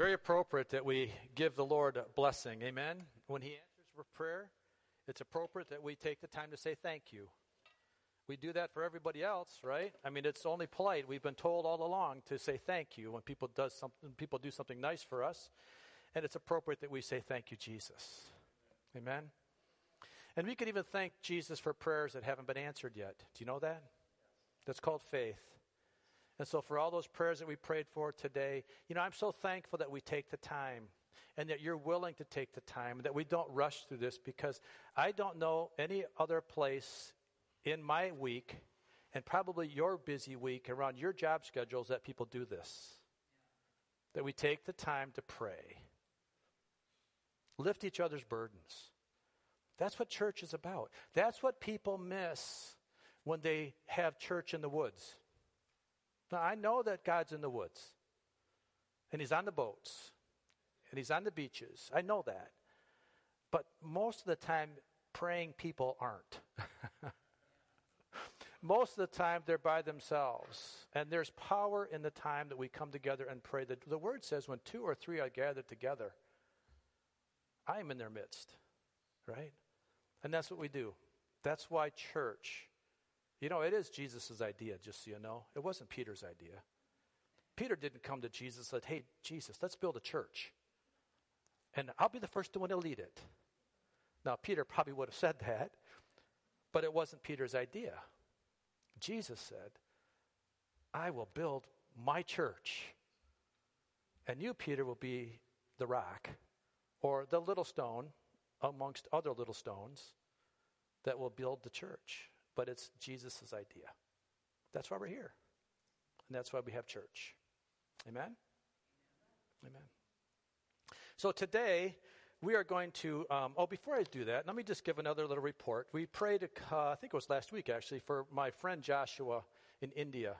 very appropriate that we give the Lord a blessing. Amen. When He answers for prayer, it's appropriate that we take the time to say thank you. We do that for everybody else, right? I mean, it's only polite. We've been told all along to say thank you when people does something, people do something nice for us, and it's appropriate that we say thank you, Jesus. Amen. And we could even thank Jesus for prayers that haven't been answered yet. Do you know that? That's called faith. And so, for all those prayers that we prayed for today, you know, I'm so thankful that we take the time and that you're willing to take the time, that we don't rush through this because I don't know any other place in my week and probably your busy week around your job schedules that people do this. That we take the time to pray, lift each other's burdens. That's what church is about. That's what people miss when they have church in the woods. Now, I know that God's in the woods, and He's on the boats, and He's on the beaches. I know that. But most of the time, praying people aren't. most of the time, they're by themselves. And there's power in the time that we come together and pray. The, the word says, when two or three are gathered together, I am in their midst, right? And that's what we do. That's why church you know, it is Jesus' idea, just so you know. It wasn't Peter's idea. Peter didn't come to Jesus and said, Hey, Jesus, let's build a church. And I'll be the first one to lead it. Now, Peter probably would have said that, but it wasn't Peter's idea. Jesus said, I will build my church. And you, Peter, will be the rock or the little stone amongst other little stones that will build the church but it's Jesus' idea. That's why we're here. And that's why we have church. Amen? Amen. So today, we are going to. Um, oh, before I do that, let me just give another little report. We prayed, uh, I think it was last week actually, for my friend Joshua in India.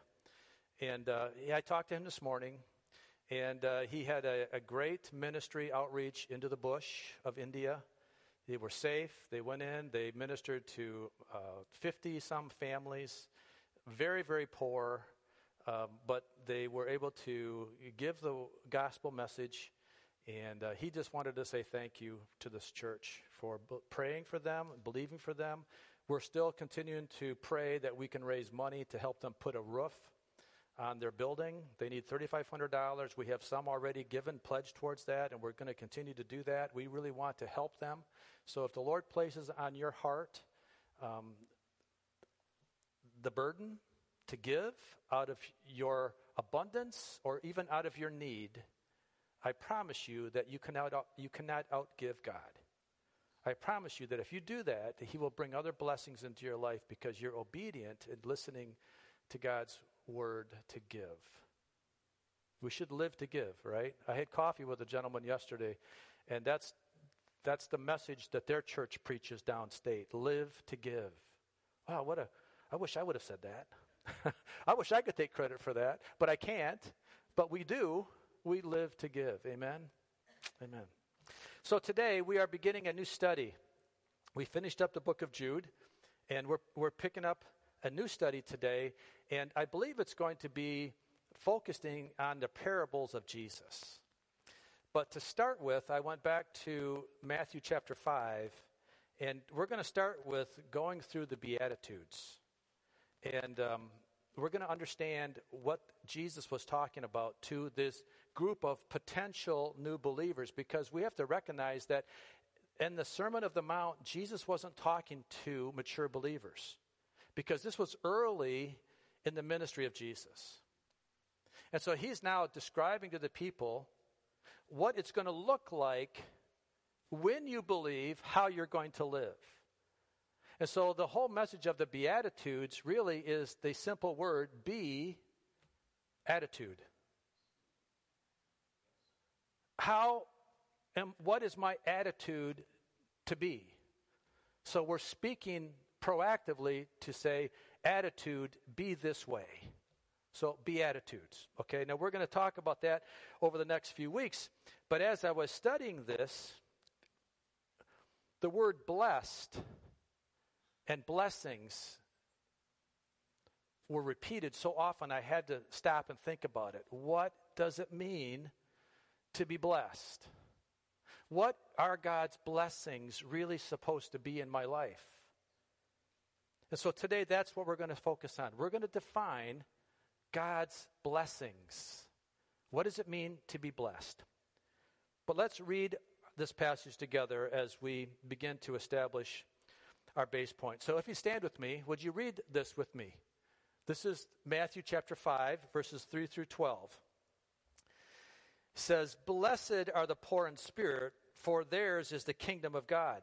And uh, I talked to him this morning, and uh, he had a, a great ministry outreach into the bush of India. They were safe. They went in, they ministered to 50 uh, some families, very, very poor, um, but they were able to give the gospel message. And uh, he just wanted to say thank you to this church for b- praying for them, believing for them. We're still continuing to pray that we can raise money to help them put a roof on their building. They need $3,500. We have some already given, pledged towards that, and we're going to continue to do that. We really want to help them. So if the Lord places on your heart um, the burden to give out of your abundance or even out of your need, I promise you that you cannot, you cannot outgive God. I promise you that if you do that, He will bring other blessings into your life because you're obedient and listening to God's word to give. We should live to give, right? I had coffee with a gentleman yesterday, and that's that's the message that their church preaches downstate. Live to give. Wow, what a I wish I would have said that. I wish I could take credit for that, but I can't. But we do. We live to give. Amen. Amen. So today we are beginning a new study. We finished up the book of Jude, and we're we're picking up a new study today, and I believe it's going to be focusing on the parables of Jesus. But to start with, I went back to Matthew chapter 5, and we're going to start with going through the Beatitudes. And um, we're going to understand what Jesus was talking about to this group of potential new believers because we have to recognize that in the Sermon of the Mount, Jesus wasn't talking to mature believers because this was early in the ministry of Jesus. And so he's now describing to the people what it's going to look like when you believe how you're going to live. And so the whole message of the Beatitudes really is the simple word be attitude. How and what is my attitude to be? So we're speaking proactively to say, attitude, be this way. So, beatitudes. Okay, now we're going to talk about that over the next few weeks. But as I was studying this, the word blessed and blessings were repeated so often I had to stop and think about it. What does it mean to be blessed? What are God's blessings really supposed to be in my life? And so today, that's what we're going to focus on. We're going to define God's blessings. What does it mean to be blessed? But let's read this passage together as we begin to establish our base point. So if you stand with me, would you read this with me? This is Matthew chapter 5, verses 3 through 12. It says, Blessed are the poor in spirit, for theirs is the kingdom of God.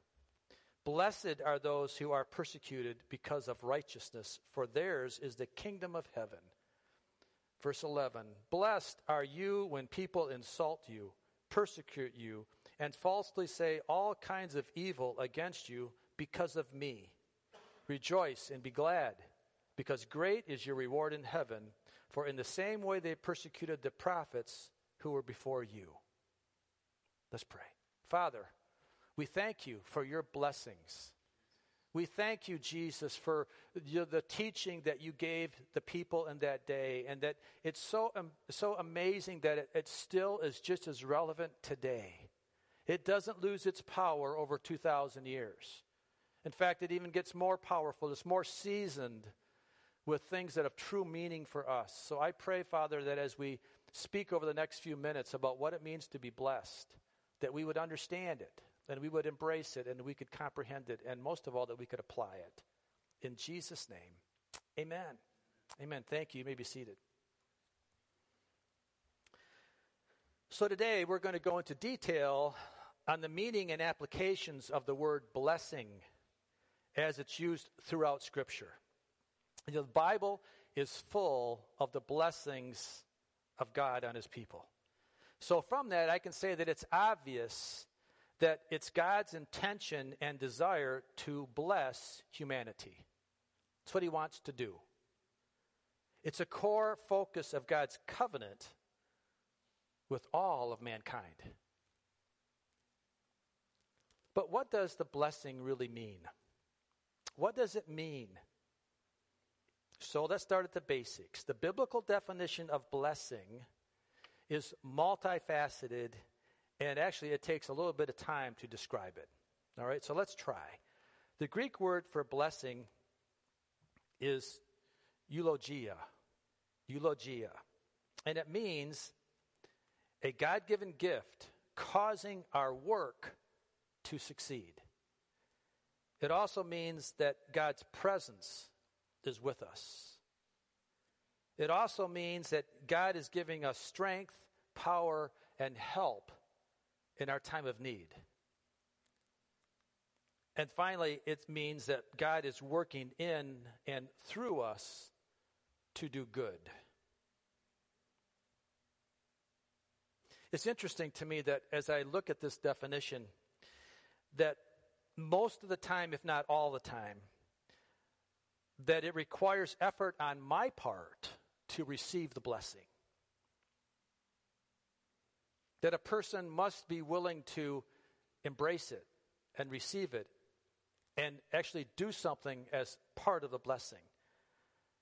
Blessed are those who are persecuted because of righteousness, for theirs is the kingdom of heaven. Verse 11 Blessed are you when people insult you, persecute you, and falsely say all kinds of evil against you because of me. Rejoice and be glad, because great is your reward in heaven, for in the same way they persecuted the prophets who were before you. Let's pray. Father, we thank you for your blessings. We thank you, Jesus, for the teaching that you gave the people in that day, and that it's so, um, so amazing that it, it still is just as relevant today. It doesn't lose its power over 2,000 years. In fact, it even gets more powerful, it's more seasoned with things that have true meaning for us. So I pray, Father, that as we speak over the next few minutes about what it means to be blessed, that we would understand it and we would embrace it and we could comprehend it, and most of all, that we could apply it. In Jesus' name, amen. Amen. Thank you. You may be seated. So today we're going to go into detail on the meaning and applications of the word blessing as it's used throughout Scripture. You know, the Bible is full of the blessings of God on His people. So, from that, I can say that it's obvious that it's God's intention and desire to bless humanity. It's what He wants to do. It's a core focus of God's covenant with all of mankind. But what does the blessing really mean? What does it mean? So let's start at the basics. The biblical definition of blessing is multifaceted, and actually, it takes a little bit of time to describe it. All right, so let's try. The Greek word for blessing is eulogia. Eulogia. And it means a God given gift causing our work to succeed. It also means that God's presence is with us. It also means that God is giving us strength, power, and help in our time of need. And finally, it means that God is working in and through us to do good. It's interesting to me that as I look at this definition, that most of the time, if not all the time, that it requires effort on my part to receive the blessing. That a person must be willing to embrace it and receive it and actually do something as part of the blessing.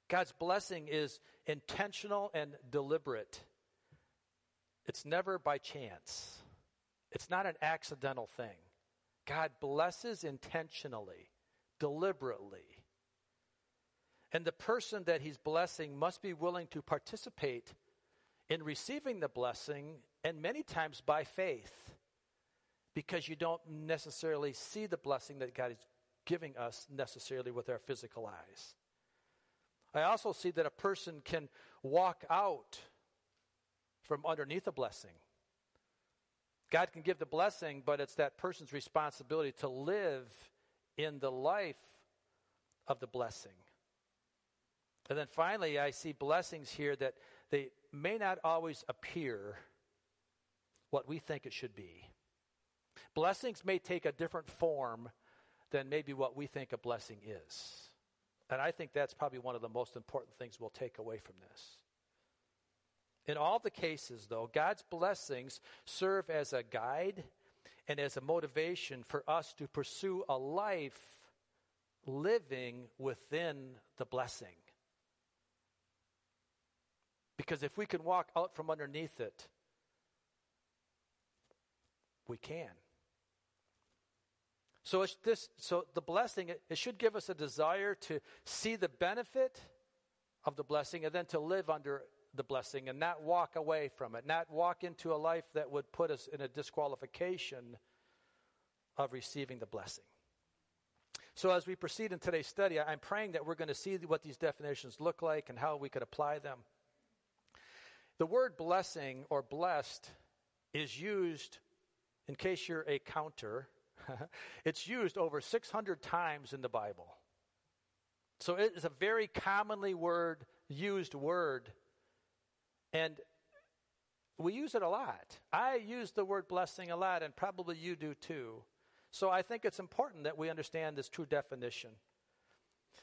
God's blessing is intentional and deliberate. It's never by chance. It's not an accidental thing. God blesses intentionally, deliberately. And the person that he's blessing must be willing to participate in receiving the blessing, and many times by faith, because you don't necessarily see the blessing that God is giving us necessarily with our physical eyes. I also see that a person can walk out from underneath a blessing God can give the blessing, but it's that person's responsibility to live in the life of the blessing. And then finally, I see blessings here that they may not always appear what we think it should be. Blessings may take a different form than maybe what we think a blessing is. And I think that's probably one of the most important things we'll take away from this. In all the cases, though, God's blessings serve as a guide and as a motivation for us to pursue a life living within the blessing. Because if we can walk out from underneath it, we can. So this so the blessing it, it should give us a desire to see the benefit of the blessing and then to live under the blessing and not walk away from it, not walk into a life that would put us in a disqualification of receiving the blessing. So, as we proceed in today's study, I'm praying that we're going to see what these definitions look like and how we could apply them. The word blessing or blessed is used, in case you're a counter, it's used over 600 times in the Bible. So it is a very commonly word used word. And we use it a lot. I use the word blessing a lot, and probably you do too. So I think it's important that we understand this true definition.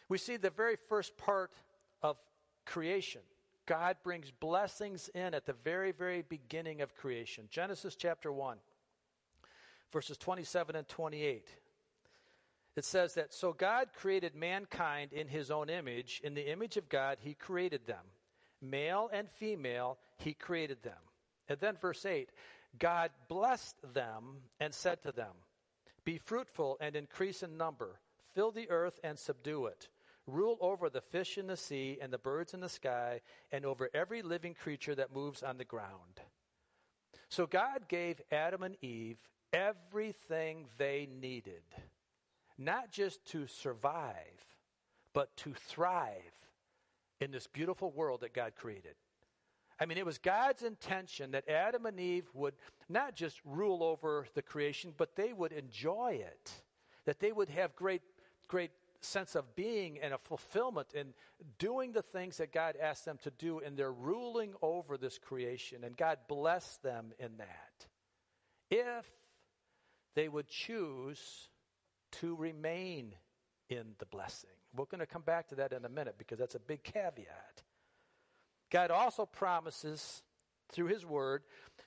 We see the very first part of creation. God brings blessings in at the very, very beginning of creation. Genesis chapter 1, verses 27 and 28. It says that, So God created mankind in his own image. In the image of God, he created them. Male and female, he created them. And then verse 8 God blessed them and said to them, be fruitful and increase in number. Fill the earth and subdue it. Rule over the fish in the sea and the birds in the sky and over every living creature that moves on the ground. So God gave Adam and Eve everything they needed, not just to survive, but to thrive in this beautiful world that God created. I mean, it was God's intention that Adam and Eve would not just rule over the creation, but they would enjoy it. That they would have great, great sense of being and a fulfillment in doing the things that God asked them to do, and they're ruling over this creation. And God blessed them in that. If they would choose to remain in the blessing. We're going to come back to that in a minute because that's a big caveat. God also promises through His Word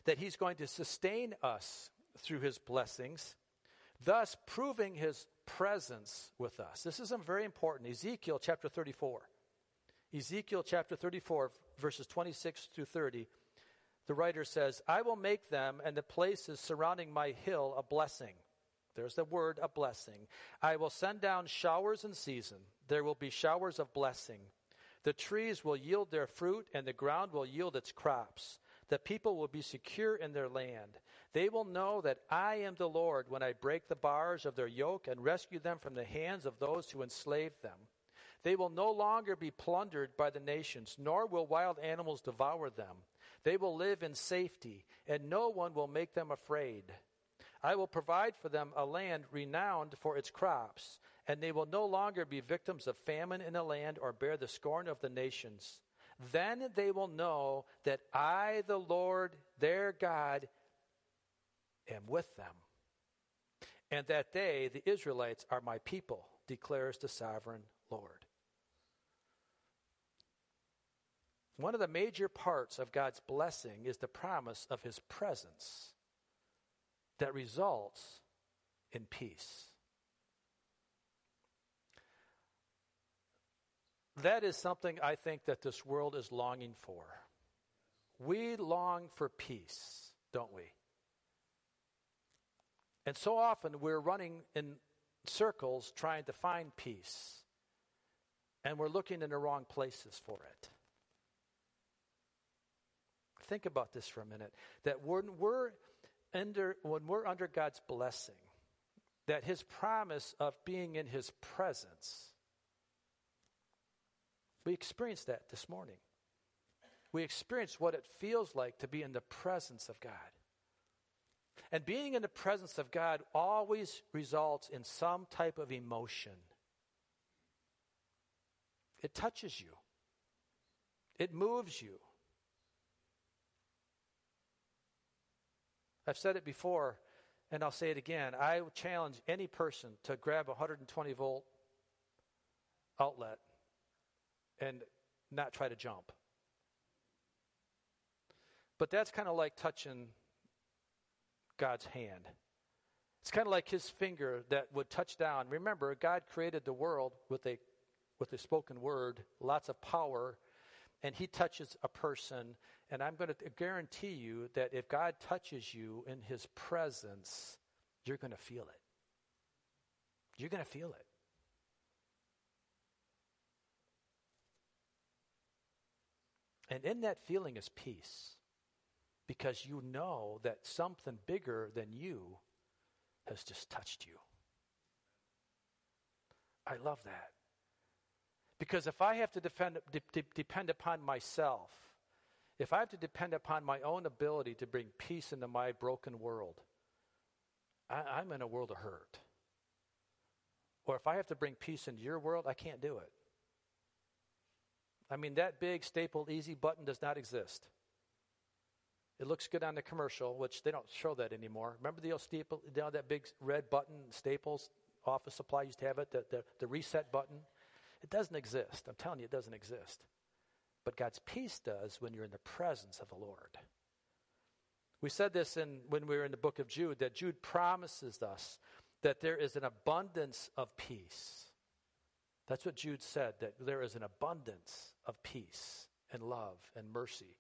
that He's going to sustain us through His blessings, thus proving His presence with us. This is very important. Ezekiel chapter 34. Ezekiel chapter 34, verses 26 through 30. The writer says, I will make them and the places surrounding my hill a blessing. There's the word, a blessing. I will send down showers in season. There will be showers of blessing. The trees will yield their fruit, and the ground will yield its crops. The people will be secure in their land. They will know that I am the Lord when I break the bars of their yoke and rescue them from the hands of those who enslave them. They will no longer be plundered by the nations, nor will wild animals devour them. They will live in safety, and no one will make them afraid. I will provide for them a land renowned for its crops and they will no longer be victims of famine in the land or bear the scorn of the nations. Then they will know that I, the Lord, their God, am with them, and that they, the Israelites, are my people, declares the sovereign Lord. One of the major parts of God's blessing is the promise of his presence that results in peace. That is something I think that this world is longing for. We long for peace, don't we? And so often we're running in circles trying to find peace. And we're looking in the wrong places for it. Think about this for a minute. That when we're under, when we're under God's blessing, that His promise of being in His presence we experienced that this morning. We experienced what it feels like to be in the presence of God. And being in the presence of God always results in some type of emotion. It touches you, it moves you. I've said it before. And I'll say it again I challenge any person to grab a 120 volt outlet and not try to jump. But that's kind of like touching God's hand. It's kind of like his finger that would touch down. Remember, God created the world with a with a spoken word, lots of power, and he touches a person. And I'm going to guarantee you that if God touches you in his presence, you're going to feel it. You're going to feel it. And in that feeling is peace because you know that something bigger than you has just touched you. I love that. Because if I have to defend, de- de- depend upon myself, if I have to depend upon my own ability to bring peace into my broken world, I, I'm in a world of hurt. Or if I have to bring peace into your world, I can't do it. I mean, that big Staples easy button does not exist. It looks good on the commercial, which they don't show that anymore. Remember the old staple, you know, that big red button, Staples office supply used to have it, the, the, the reset button? It doesn't exist. I'm telling you, it doesn't exist. But God's peace does when you're in the presence of the Lord. We said this in, when we were in the book of Jude, that Jude promises us that there is an abundance of peace. That's what Jude said, that there is an abundance of peace and love and mercy.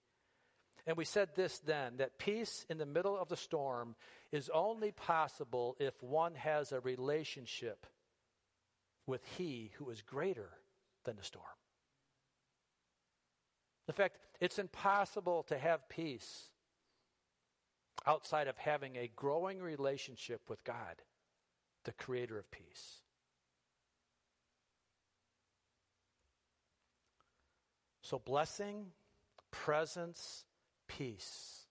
And we said this then that peace in the middle of the storm is only possible if one has a relationship with He who is greater than the storm. In fact, it's impossible to have peace outside of having a growing relationship with God, the creator of peace. So, blessing, presence, peace.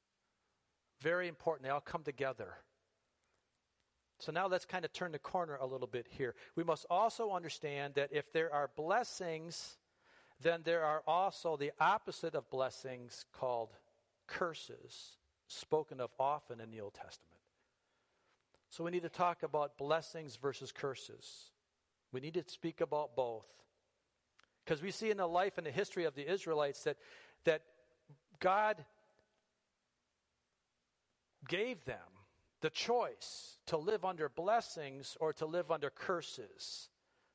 Very important. They all come together. So now let's kind of turn the corner a little bit here. We must also understand that if there are blessings, then there are also the opposite of blessings called curses, spoken of often in the Old Testament. So we need to talk about blessings versus curses. We need to speak about both. Because we see in the life and the history of the Israelites that, that God gave them the choice to live under blessings or to live under curses,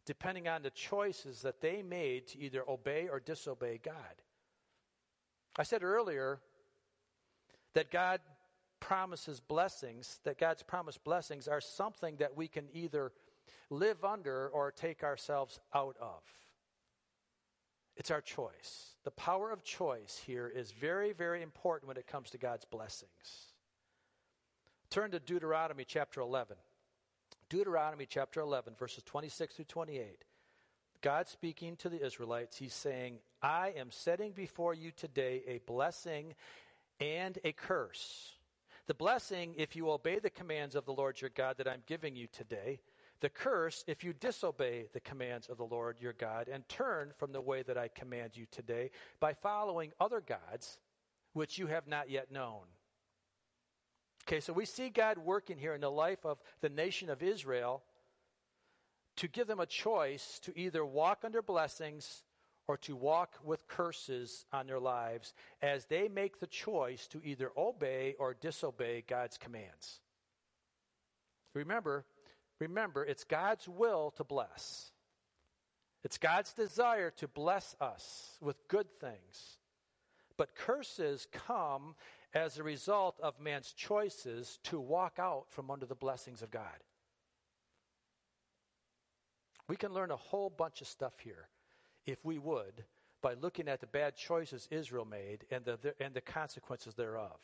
depending on the choices that they made to either obey or disobey God. I said earlier that God promises blessings, that God's promised blessings are something that we can either live under or take ourselves out of. It's our choice. The power of choice here is very, very important when it comes to God's blessings. Turn to Deuteronomy chapter 11. Deuteronomy chapter 11, verses 26 through 28. God speaking to the Israelites, he's saying, I am setting before you today a blessing and a curse. The blessing, if you obey the commands of the Lord your God that I'm giving you today. The curse, if you disobey the commands of the Lord your God and turn from the way that I command you today by following other gods which you have not yet known. Okay, so we see God working here in the life of the nation of Israel to give them a choice to either walk under blessings or to walk with curses on their lives as they make the choice to either obey or disobey God's commands. Remember, remember it's God's will to bless. It's God's desire to bless us with good things. But curses come as a result of man's choices to walk out from under the blessings of God. We can learn a whole bunch of stuff here, if we would, by looking at the bad choices Israel made and the, the, and the consequences thereof.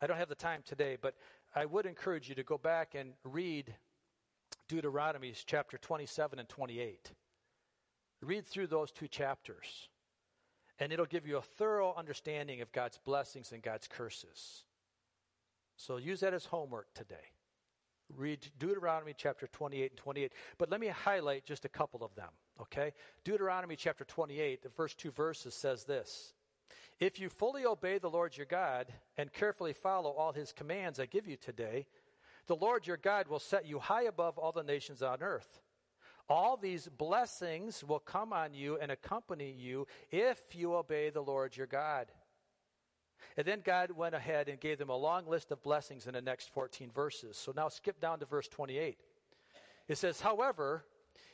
I don't have the time today, but I would encourage you to go back and read Deuteronomy chapter 27 and 28. Read through those two chapters and it'll give you a thorough understanding of God's blessings and God's curses. So use that as homework today. Read Deuteronomy chapter 28 and 28. But let me highlight just a couple of them, okay? Deuteronomy chapter 28, the first two verses says this If you fully obey the Lord your God and carefully follow all his commands I give you today, the Lord your God will set you high above all the nations on earth. All these blessings will come on you and accompany you if you obey the Lord your God. And then God went ahead and gave them a long list of blessings in the next 14 verses. So now skip down to verse 28. It says, However,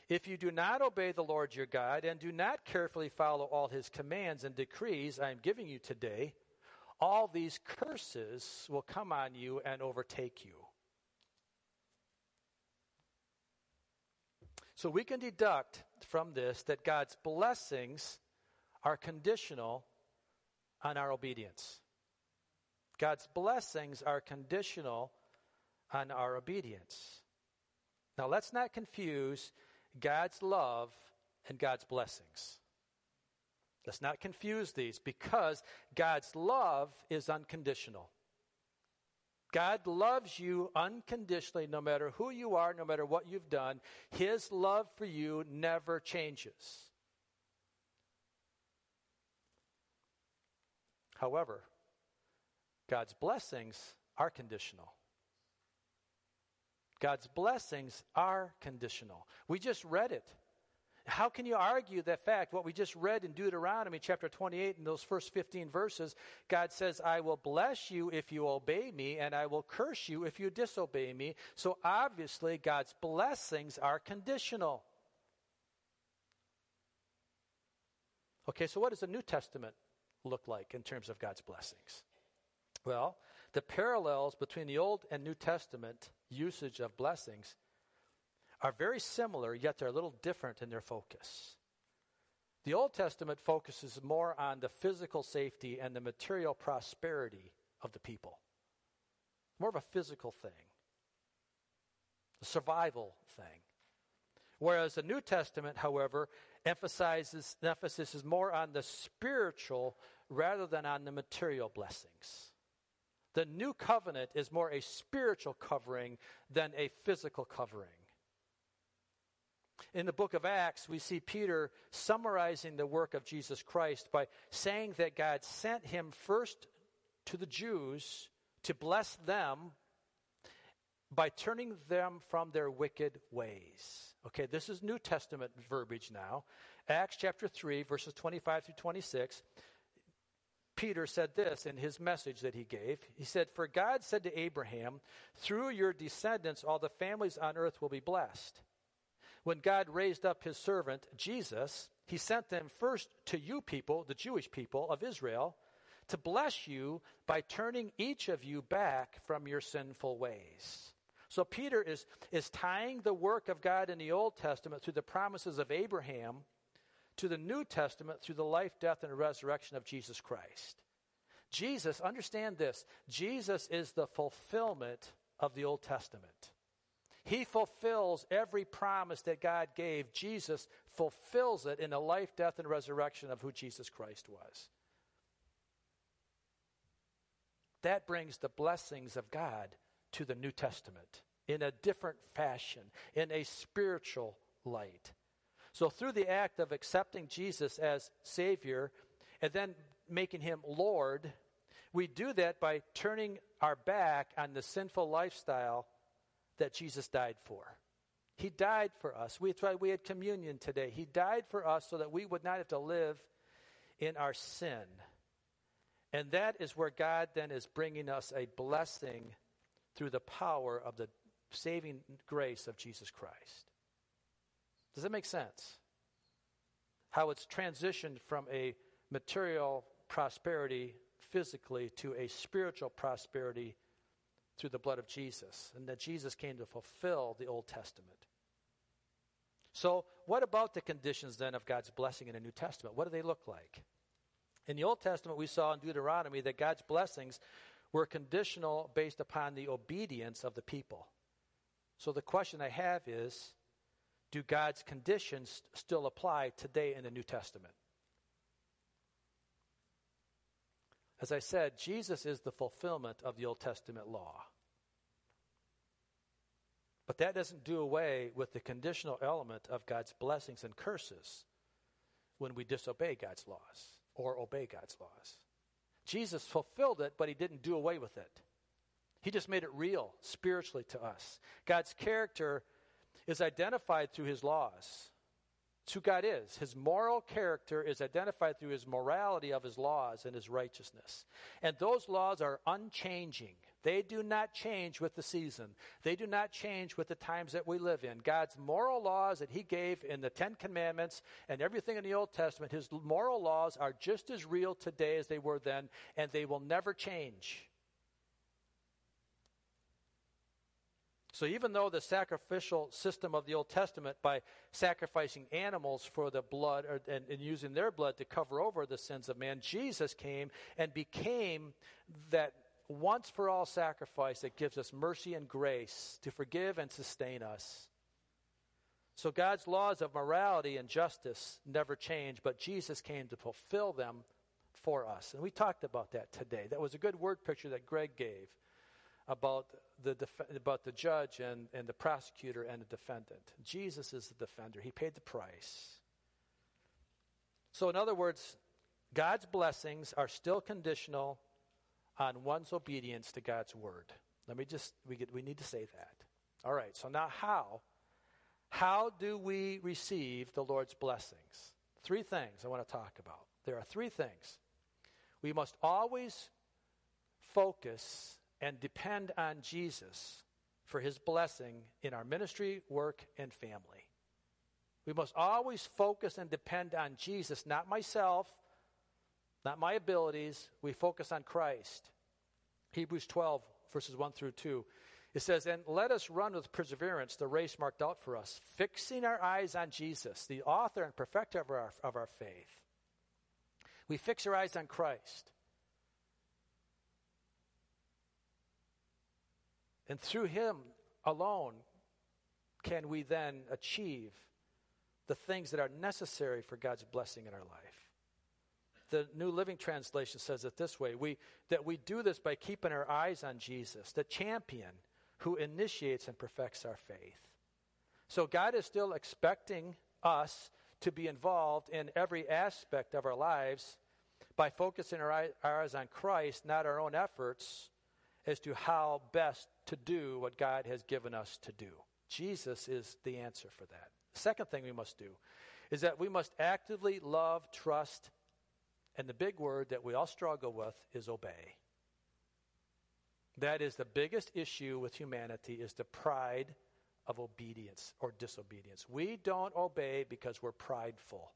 if you do not obey the Lord your God and do not carefully follow all his commands and decrees I am giving you today, all these curses will come on you and overtake you. So we can deduct from this that God's blessings are conditional on our obedience. God's blessings are conditional on our obedience. Now, let's not confuse God's love and God's blessings. Let's not confuse these because God's love is unconditional. God loves you unconditionally no matter who you are, no matter what you've done. His love for you never changes. However, God's blessings are conditional. God's blessings are conditional. We just read it. How can you argue that fact? What we just read in Deuteronomy chapter 28, in those first 15 verses, God says, I will bless you if you obey me, and I will curse you if you disobey me. So obviously, God's blessings are conditional. Okay, so what does the New Testament look like in terms of God's blessings? Well, the parallels between the Old and New Testament usage of blessings are very similar, yet they're a little different in their focus. The Old Testament focuses more on the physical safety and the material prosperity of the people, more of a physical thing, a survival thing. Whereas the New Testament, however, emphasizes emphasis is more on the spiritual rather than on the material blessings. The new covenant is more a spiritual covering than a physical covering. In the book of Acts, we see Peter summarizing the work of Jesus Christ by saying that God sent him first to the Jews to bless them by turning them from their wicked ways. Okay, this is New Testament verbiage now. Acts chapter 3, verses 25 through 26. Peter said this in his message that he gave. He said, For God said to Abraham, Through your descendants, all the families on earth will be blessed. When God raised up his servant, Jesus, he sent them first to you people, the Jewish people of Israel, to bless you by turning each of you back from your sinful ways. So Peter is, is tying the work of God in the Old Testament through the promises of Abraham to the New Testament through the life, death, and resurrection of Jesus Christ. Jesus, understand this Jesus is the fulfillment of the Old Testament. He fulfills every promise that God gave. Jesus fulfills it in the life, death, and resurrection of who Jesus Christ was. That brings the blessings of God to the New Testament in a different fashion, in a spiritual light. So, through the act of accepting Jesus as Savior and then making Him Lord, we do that by turning our back on the sinful lifestyle that Jesus died for. He died for us. We, why we had communion today. He died for us so that we would not have to live in our sin. And that is where God then is bringing us a blessing through the power of the saving grace of Jesus Christ. Does that make sense? How it's transitioned from a material prosperity physically to a spiritual prosperity through the blood of Jesus, and that Jesus came to fulfill the Old Testament. So, what about the conditions then of God's blessing in the New Testament? What do they look like? In the Old Testament, we saw in Deuteronomy that God's blessings were conditional based upon the obedience of the people. So, the question I have is do God's conditions still apply today in the New Testament? As I said, Jesus is the fulfillment of the Old Testament law. But that doesn't do away with the conditional element of God's blessings and curses when we disobey God's laws or obey God's laws. Jesus fulfilled it, but he didn't do away with it. He just made it real spiritually to us. God's character is identified through his laws. It's who God is. His moral character is identified through his morality of his laws and his righteousness. And those laws are unchanging. They do not change with the season. They do not change with the times that we live in. God's moral laws that he gave in the 10 commandments and everything in the Old Testament, his moral laws are just as real today as they were then, and they will never change. So, even though the sacrificial system of the Old Testament, by sacrificing animals for the blood or, and, and, using their blood to cover over the sins of man, Jesus came and became that once for all sacrifice that gives us mercy and grace to forgive and sustain us. So, God's laws of morality and justice never change, but Jesus came to fulfill them for us. And we talked about that today. That was a good word picture that Greg gave about the, def- about the judge and, and the prosecutor and the defendant. Jesus is the defender, he paid the price. So, in other words, God's blessings are still conditional on one's obedience to God's word. Let me just, we, get, we need to say that. All right, so now how? How do we receive the Lord's blessings? Three things I want to talk about. There are three things. We must always focus and depend on Jesus for his blessing in our ministry, work, and family. We must always focus and depend on Jesus, not myself, not my abilities. We focus on Christ. Hebrews 12, verses 1 through 2. It says, And let us run with perseverance the race marked out for us, fixing our eyes on Jesus, the author and perfecter of our, of our faith. We fix our eyes on Christ. And through Him alone can we then achieve the things that are necessary for God's blessing in our life. The New Living Translation says it this way we, that we do this by keeping our eyes on Jesus, the champion who initiates and perfects our faith. So God is still expecting us to be involved in every aspect of our lives by focusing our eyes on Christ, not our own efforts, as to how best to do what God has given us to do. Jesus is the answer for that. The second thing we must do is that we must actively love, trust, and the big word that we all struggle with is obey. That is the biggest issue with humanity is the pride of obedience or disobedience. We don't obey because we're prideful.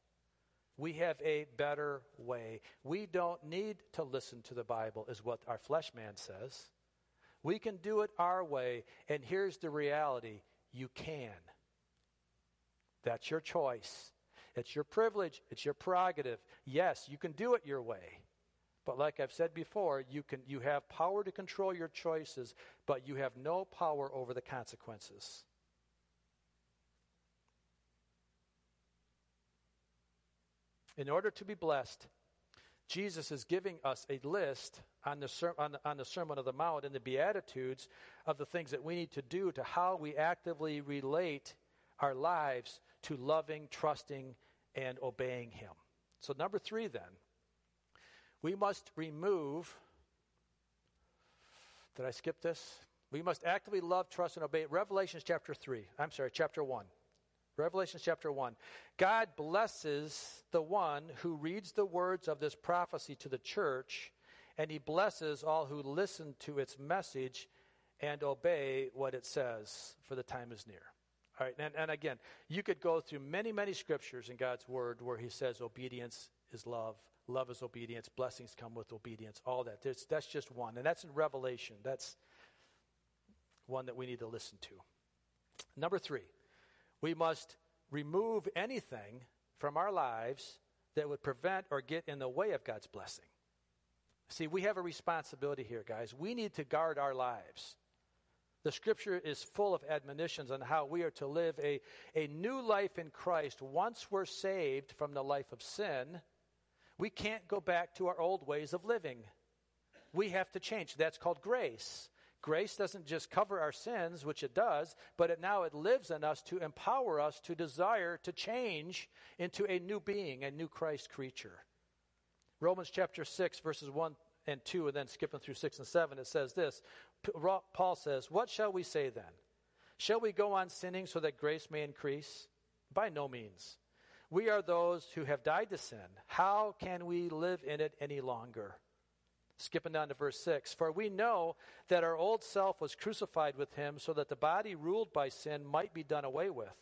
We have a better way. We don't need to listen to the Bible, is what our flesh man says. We can do it our way. And here's the reality you can. That's your choice. It's your privilege. It's your prerogative. Yes, you can do it your way. But like I've said before, you, can, you have power to control your choices, but you have no power over the consequences. In order to be blessed, Jesus is giving us a list on the, ser- on, the, on the Sermon of the Mount and the Beatitudes of the things that we need to do to how we actively relate our lives to loving, trusting, and obeying Him. So, number three, then, we must remove. Did I skip this? We must actively love, trust, and obey. Revelations chapter 3. I'm sorry, chapter 1. Revelation chapter 1. God blesses the one who reads the words of this prophecy to the church, and he blesses all who listen to its message and obey what it says, for the time is near. All right, and, and again, you could go through many, many scriptures in God's word where he says obedience is love, love is obedience, blessings come with obedience, all that. There's, that's just one, and that's in Revelation. That's one that we need to listen to. Number three, we must remove anything from our lives that would prevent or get in the way of God's blessing. See, we have a responsibility here, guys. We need to guard our lives. The scripture is full of admonitions on how we are to live a, a new life in Christ once we're saved from the life of sin. We can't go back to our old ways of living. We have to change. That's called grace. Grace doesn't just cover our sins, which it does, but it now it lives in us to empower us to desire to change into a new being, a new Christ creature. Romans chapter 6, verses 1 and 2, and then skipping through 6 and 7, it says this Paul says, What shall we say then? Shall we go on sinning so that grace may increase? By no means. We are those who have died to sin. How can we live in it any longer? Skipping down to verse 6 For we know that our old self was crucified with him so that the body ruled by sin might be done away with.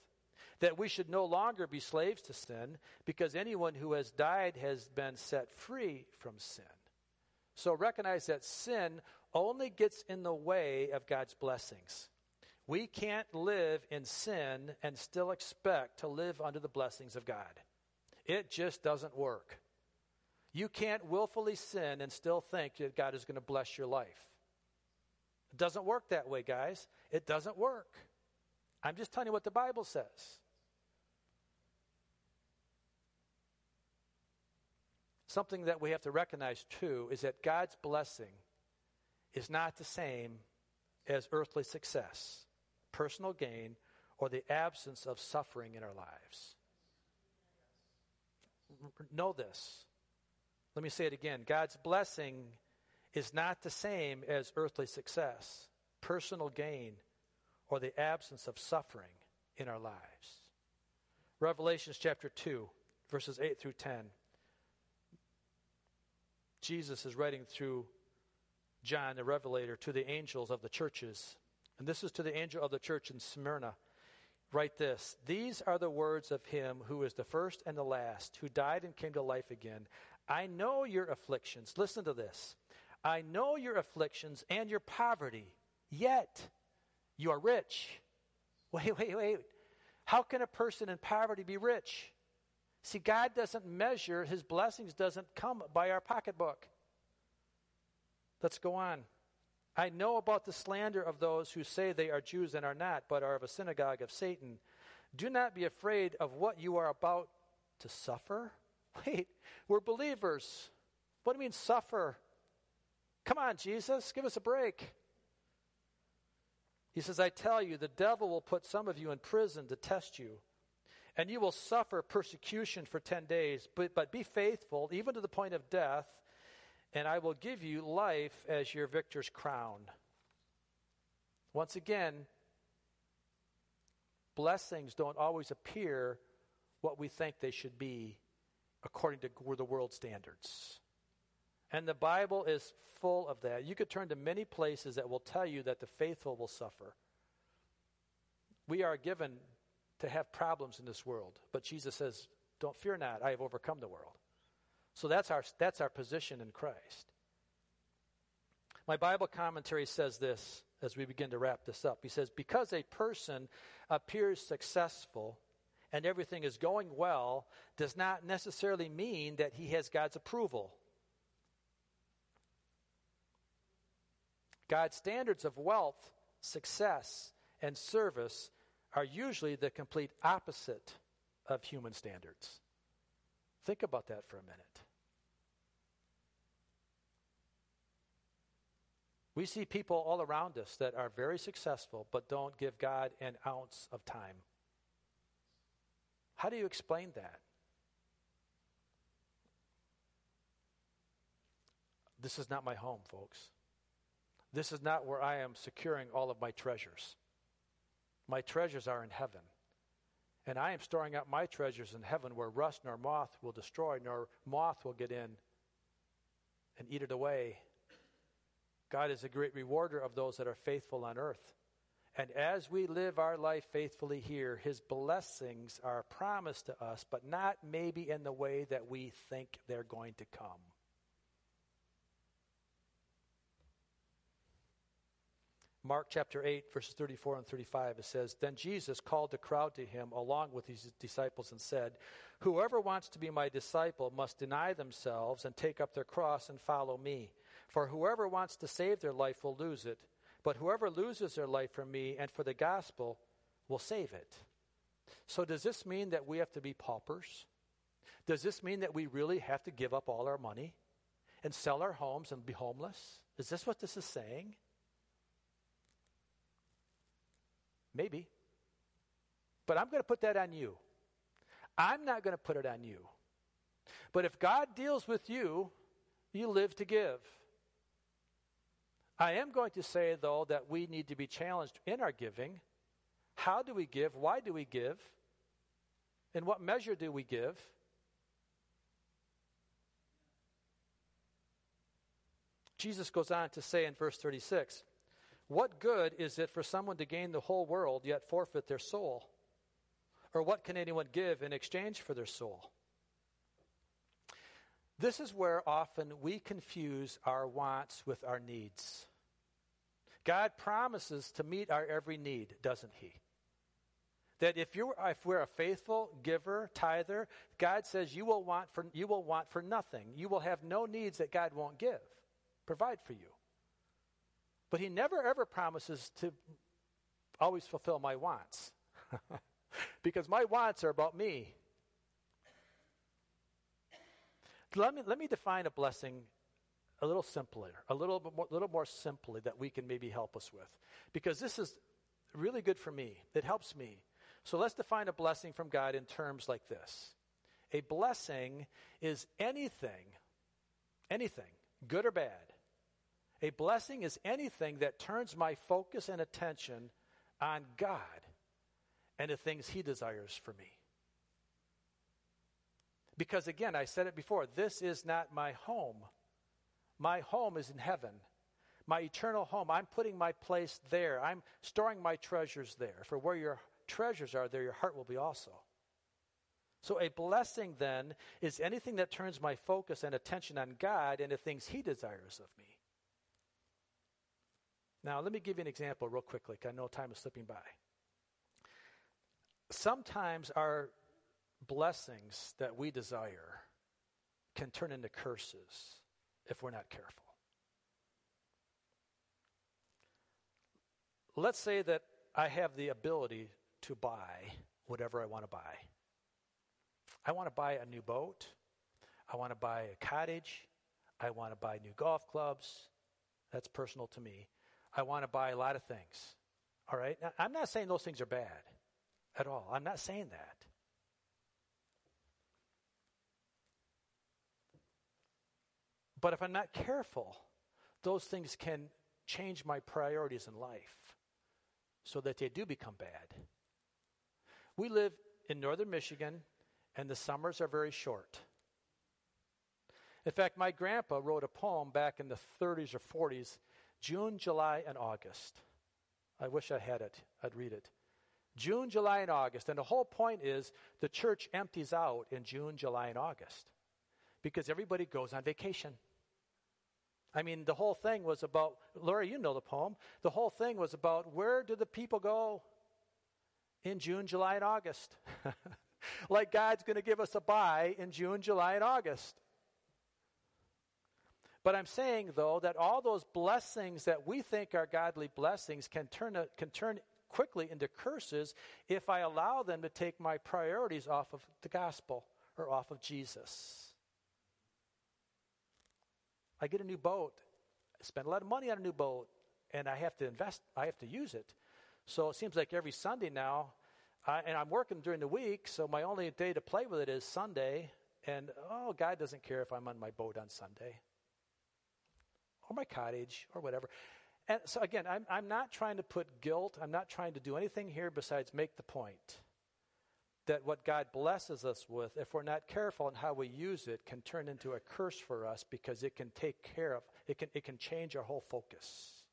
That we should no longer be slaves to sin, because anyone who has died has been set free from sin. So recognize that sin only gets in the way of God's blessings. We can't live in sin and still expect to live under the blessings of God. It just doesn't work. You can't willfully sin and still think that God is going to bless your life. It doesn't work that way, guys. It doesn't work. I'm just telling you what the Bible says. Something that we have to recognize too is that God's blessing is not the same as earthly success, personal gain, or the absence of suffering in our lives. Know this. Let me say it again. God's blessing is not the same as earthly success, personal gain, or the absence of suffering in our lives. Revelations chapter 2, verses 8 through 10. Jesus is writing through John the Revelator to the angels of the churches. And this is to the angel of the church in Smyrna. Write this These are the words of him who is the first and the last, who died and came to life again. I know your afflictions. Listen to this. I know your afflictions and your poverty, yet you are rich. Wait, wait, wait. How can a person in poverty be rich? See, God doesn't measure, his blessings doesn't come by our pocketbook. Let's go on. I know about the slander of those who say they are Jews and are not, but are of a synagogue of Satan. Do not be afraid of what you are about to suffer. Wait, we're believers. What do you mean, suffer? Come on, Jesus, give us a break. He says, I tell you, the devil will put some of you in prison to test you and you will suffer persecution for 10 days, but, but be faithful, even to the point of death, and I will give you life as your victor's crown. Once again, blessings don't always appear what we think they should be according to the world standards. And the Bible is full of that. You could turn to many places that will tell you that the faithful will suffer. We are given to have problems in this world. But Jesus says, Don't fear not, I have overcome the world. So that's our, that's our position in Christ. My Bible commentary says this as we begin to wrap this up. He says, Because a person appears successful and everything is going well, does not necessarily mean that he has God's approval. God's standards of wealth, success, and service are usually the complete opposite of human standards. Think about that for a minute. We see people all around us that are very successful but don't give God an ounce of time. How do you explain that? This is not my home, folks. This is not where I am securing all of my treasures. My treasures are in heaven. And I am storing up my treasures in heaven where rust nor moth will destroy, nor moth will get in and eat it away. God is a great rewarder of those that are faithful on earth. And as we live our life faithfully here, his blessings are promised to us, but not maybe in the way that we think they're going to come. Mark chapter 8, verses 34 and 35, it says, Then Jesus called the crowd to him along with his disciples and said, Whoever wants to be my disciple must deny themselves and take up their cross and follow me. For whoever wants to save their life will lose it, but whoever loses their life for me and for the gospel will save it. So, does this mean that we have to be paupers? Does this mean that we really have to give up all our money and sell our homes and be homeless? Is this what this is saying? Maybe. But I'm going to put that on you. I'm not going to put it on you. But if God deals with you, you live to give. I am going to say, though, that we need to be challenged in our giving. How do we give? Why do we give? In what measure do we give? Jesus goes on to say in verse 36 What good is it for someone to gain the whole world yet forfeit their soul? Or what can anyone give in exchange for their soul? This is where often we confuse our wants with our needs. God promises to meet our every need, doesn't He? That if you if we're a faithful giver, tither, God says you will want for you will want for nothing. You will have no needs that God won't give, provide for you. But He never ever promises to always fulfill my wants. because my wants are about me. Let me, let me define a blessing a little simpler, a little more, little more simply that we can maybe help us with. Because this is really good for me. It helps me. So let's define a blessing from God in terms like this. A blessing is anything, anything, good or bad. A blessing is anything that turns my focus and attention on God and the things He desires for me. Because again, I said it before, this is not my home. My home is in heaven. My eternal home. I'm putting my place there. I'm storing my treasures there. For where your treasures are, there your heart will be also. So, a blessing then is anything that turns my focus and attention on God and the things He desires of me. Now, let me give you an example real quickly. I know time is slipping by. Sometimes our blessings that we desire can turn into curses if we're not careful. Let's say that I have the ability to buy whatever I want to buy. I want to buy a new boat. I want to buy a cottage. I want to buy new golf clubs. That's personal to me. I want to buy a lot of things. All right? Now, I'm not saying those things are bad at all. I'm not saying that. But if I'm not careful, those things can change my priorities in life so that they do become bad. We live in northern Michigan, and the summers are very short. In fact, my grandpa wrote a poem back in the 30s or 40s June, July, and August. I wish I had it. I'd read it. June, July, and August. And the whole point is the church empties out in June, July, and August because everybody goes on vacation. I mean, the whole thing was about, Laura, you know the poem. The whole thing was about where do the people go in June, July, and August? like God's going to give us a bye in June, July, and August. But I'm saying, though, that all those blessings that we think are godly blessings can turn, can turn quickly into curses if I allow them to take my priorities off of the gospel or off of Jesus. I get a new boat, I spend a lot of money on a new boat, and I have to invest, I have to use it. So it seems like every Sunday now, I, and I'm working during the week, so my only day to play with it is Sunday. And oh, God doesn't care if I'm on my boat on Sunday or my cottage or whatever. And so again, I'm, I'm not trying to put guilt, I'm not trying to do anything here besides make the point that what God blesses us with, if we're not careful in how we use it, can turn into a curse for us because it can take care of, it can, it can change our whole focus.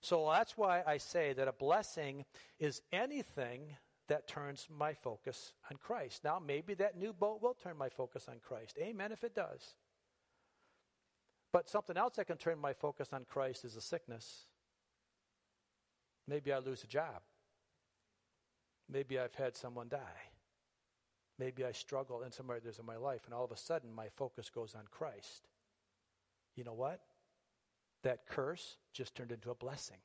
So that's why I say that a blessing is anything that turns my focus on Christ. Now, maybe that new boat will turn my focus on Christ. Amen if it does. But something else that can turn my focus on Christ is a sickness. Maybe I lose a job. Maybe I've had someone die. Maybe I struggle in some areas of my life, and all of a sudden my focus goes on Christ. You know what? That curse just turned into a blessing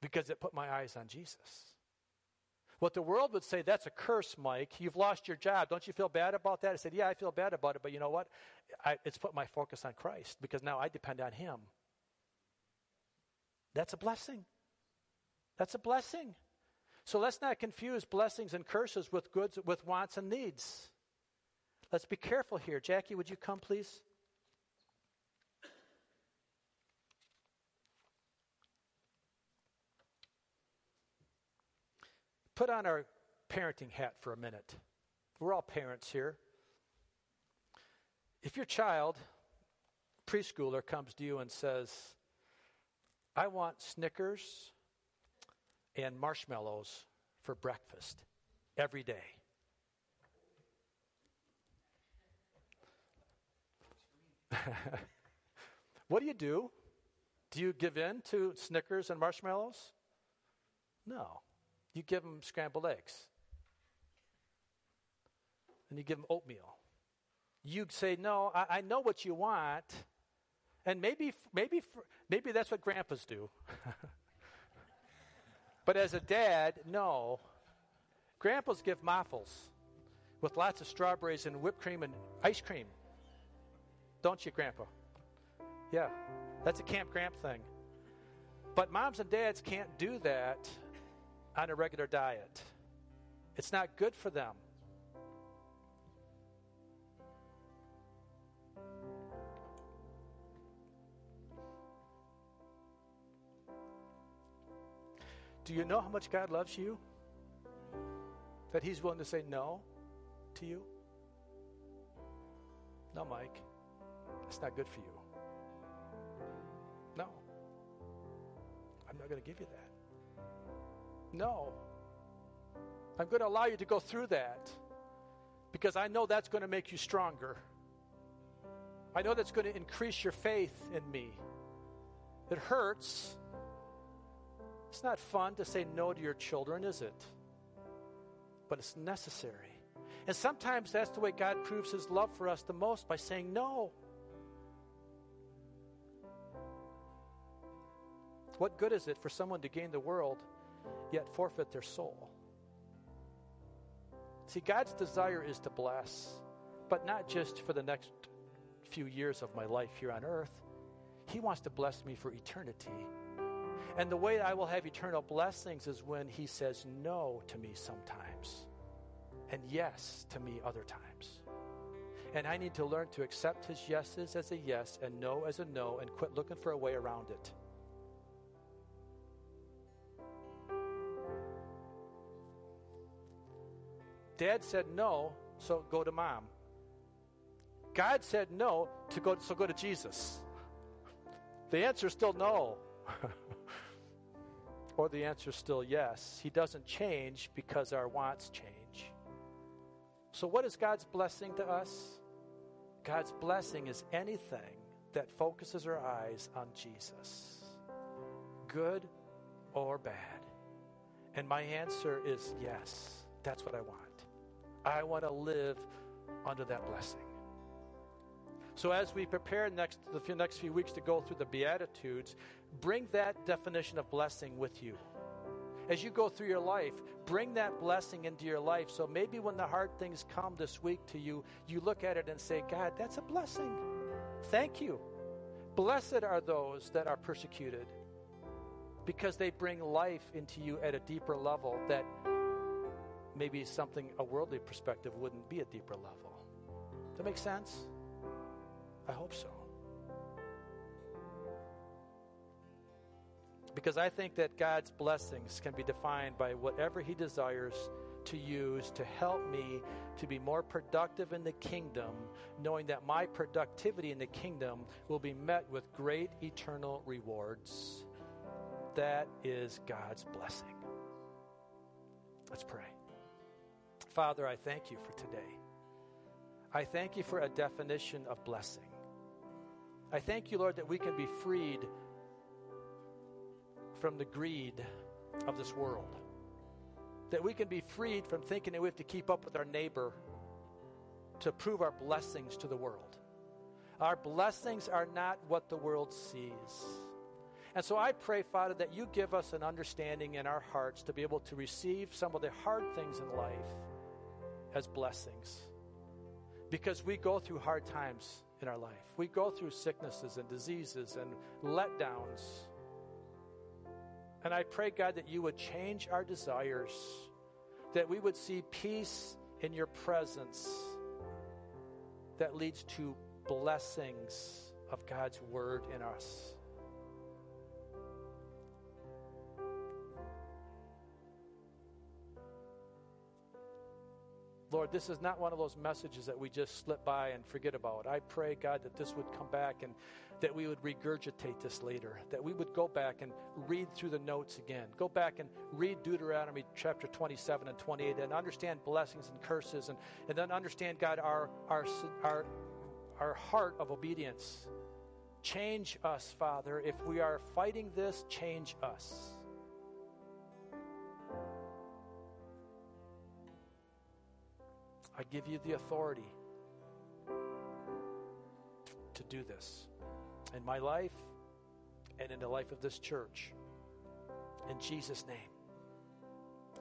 because it put my eyes on Jesus. What the world would say, that's a curse, Mike. You've lost your job. Don't you feel bad about that? I said, yeah, I feel bad about it, but you know what? I, it's put my focus on Christ because now I depend on Him. That's a blessing. That's a blessing. So let's not confuse blessings and curses with goods, with wants and needs. Let's be careful here. Jackie, would you come, please? Put on our parenting hat for a minute. We're all parents here. If your child, preschooler, comes to you and says, I want Snickers and marshmallows for breakfast every day. what do you do? Do you give in to Snickers and marshmallows? No. You give them scrambled eggs. And you give them oatmeal. You say, No, I, I know what you want. And maybe, maybe, maybe that's what grandpas do. but as a dad, no. Grandpas give muffles with lots of strawberries and whipped cream and ice cream. Don't you, Grandpa? Yeah, that's a Camp Gramp thing. But moms and dads can't do that on a regular diet. It's not good for them. Do you know how much God loves you? That He's willing to say no to you? No, Mike. It's not good for you. No. I'm not going to give you that. No. I'm going to allow you to go through that because I know that's going to make you stronger. I know that's going to increase your faith in me. It hurts. It's not fun to say no to your children, is it? But it's necessary. And sometimes that's the way God proves his love for us the most by saying no. What good is it for someone to gain the world yet forfeit their soul? See, God's desire is to bless, but not just for the next few years of my life here on earth. He wants to bless me for eternity. And the way I will have eternal blessings is when He says no to me sometimes and yes to me other times. And I need to learn to accept His yeses as a yes and no as a no and quit looking for a way around it. Dad said no, so go to mom. God said no to go, so go to Jesus. The answer is still no. or the answer is still yes. He doesn't change because our wants change. So, what is God's blessing to us? God's blessing is anything that focuses our eyes on Jesus, good or bad. And my answer is yes. That's what I want. I want to live under that blessing. So as we prepare next the few, next few weeks to go through the Beatitudes, bring that definition of blessing with you. As you go through your life, bring that blessing into your life. So maybe when the hard things come this week to you, you look at it and say, God, that's a blessing. Thank you. Blessed are those that are persecuted because they bring life into you at a deeper level that maybe something a worldly perspective wouldn't be a deeper level. Does that make sense? I hope so. Because I think that God's blessings can be defined by whatever He desires to use to help me to be more productive in the kingdom, knowing that my productivity in the kingdom will be met with great eternal rewards. That is God's blessing. Let's pray. Father, I thank you for today. I thank you for a definition of blessing. I thank you, Lord, that we can be freed from the greed of this world. That we can be freed from thinking that we have to keep up with our neighbor to prove our blessings to the world. Our blessings are not what the world sees. And so I pray, Father, that you give us an understanding in our hearts to be able to receive some of the hard things in life as blessings. Because we go through hard times in our life, we go through sicknesses and diseases and letdowns. And I pray, God, that you would change our desires, that we would see peace in your presence, that leads to blessings of God's word in us. Lord, this is not one of those messages that we just slip by and forget about. I pray, God, that this would come back and that we would regurgitate this later, that we would go back and read through the notes again, go back and read Deuteronomy chapter 27 and 28 and understand blessings and curses and, and then understand, God, our, our, our, our heart of obedience. Change us, Father. If we are fighting this, change us. I give you the authority to do this in my life and in the life of this church. In Jesus' name.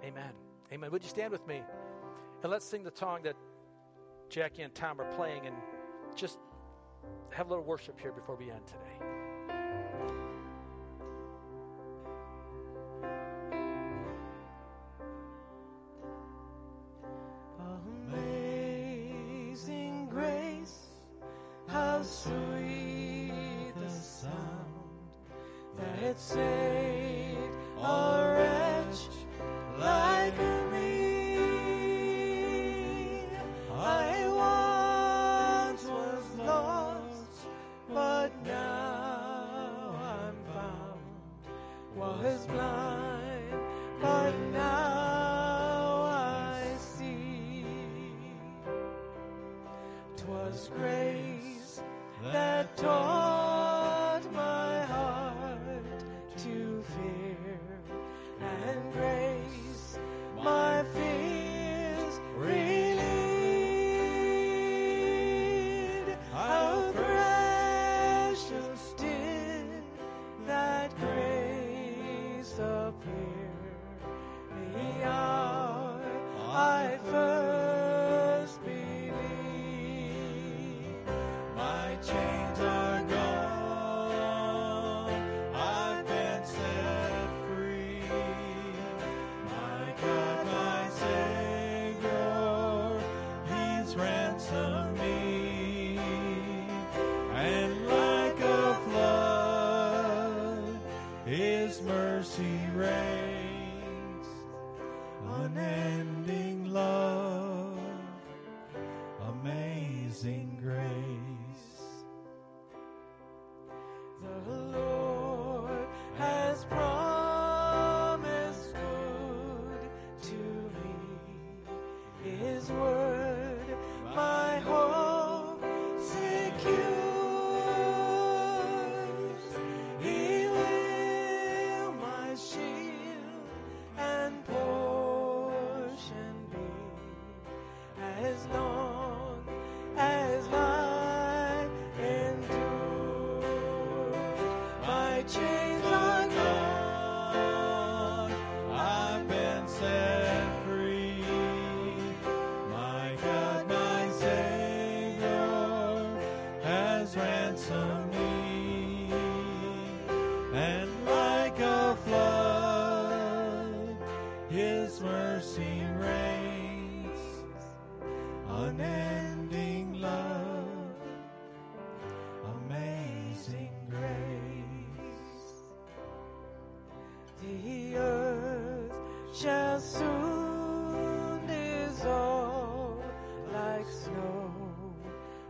Amen. Amen. Would you stand with me? And let's sing the song that Jackie and Tom are playing and just have a little worship here before we end today.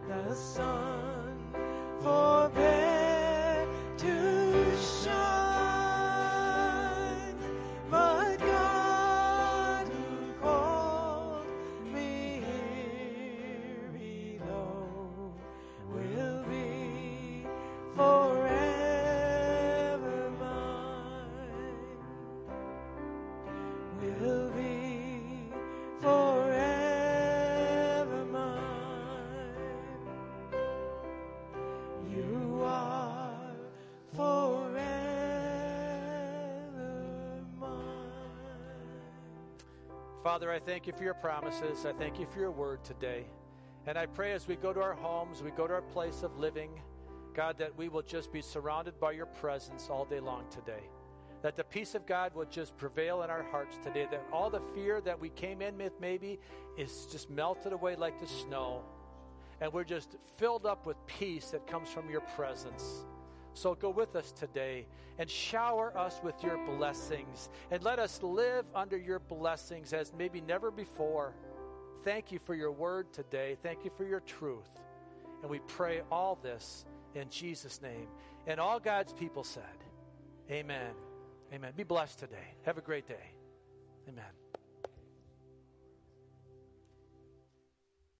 the sun Father, I thank you for your promises. I thank you for your word today. And I pray as we go to our homes, we go to our place of living, God, that we will just be surrounded by your presence all day long today. That the peace of God will just prevail in our hearts today. That all the fear that we came in with maybe is just melted away like the snow. and we're just filled up with peace that comes from your presence. So go with us today and shower us with your blessings and let us live under your blessings as maybe never before. Thank you for your word today. Thank you for your truth. And we pray all this in Jesus' name. And all God's people said, Amen. Amen. Be blessed today. Have a great day. Amen.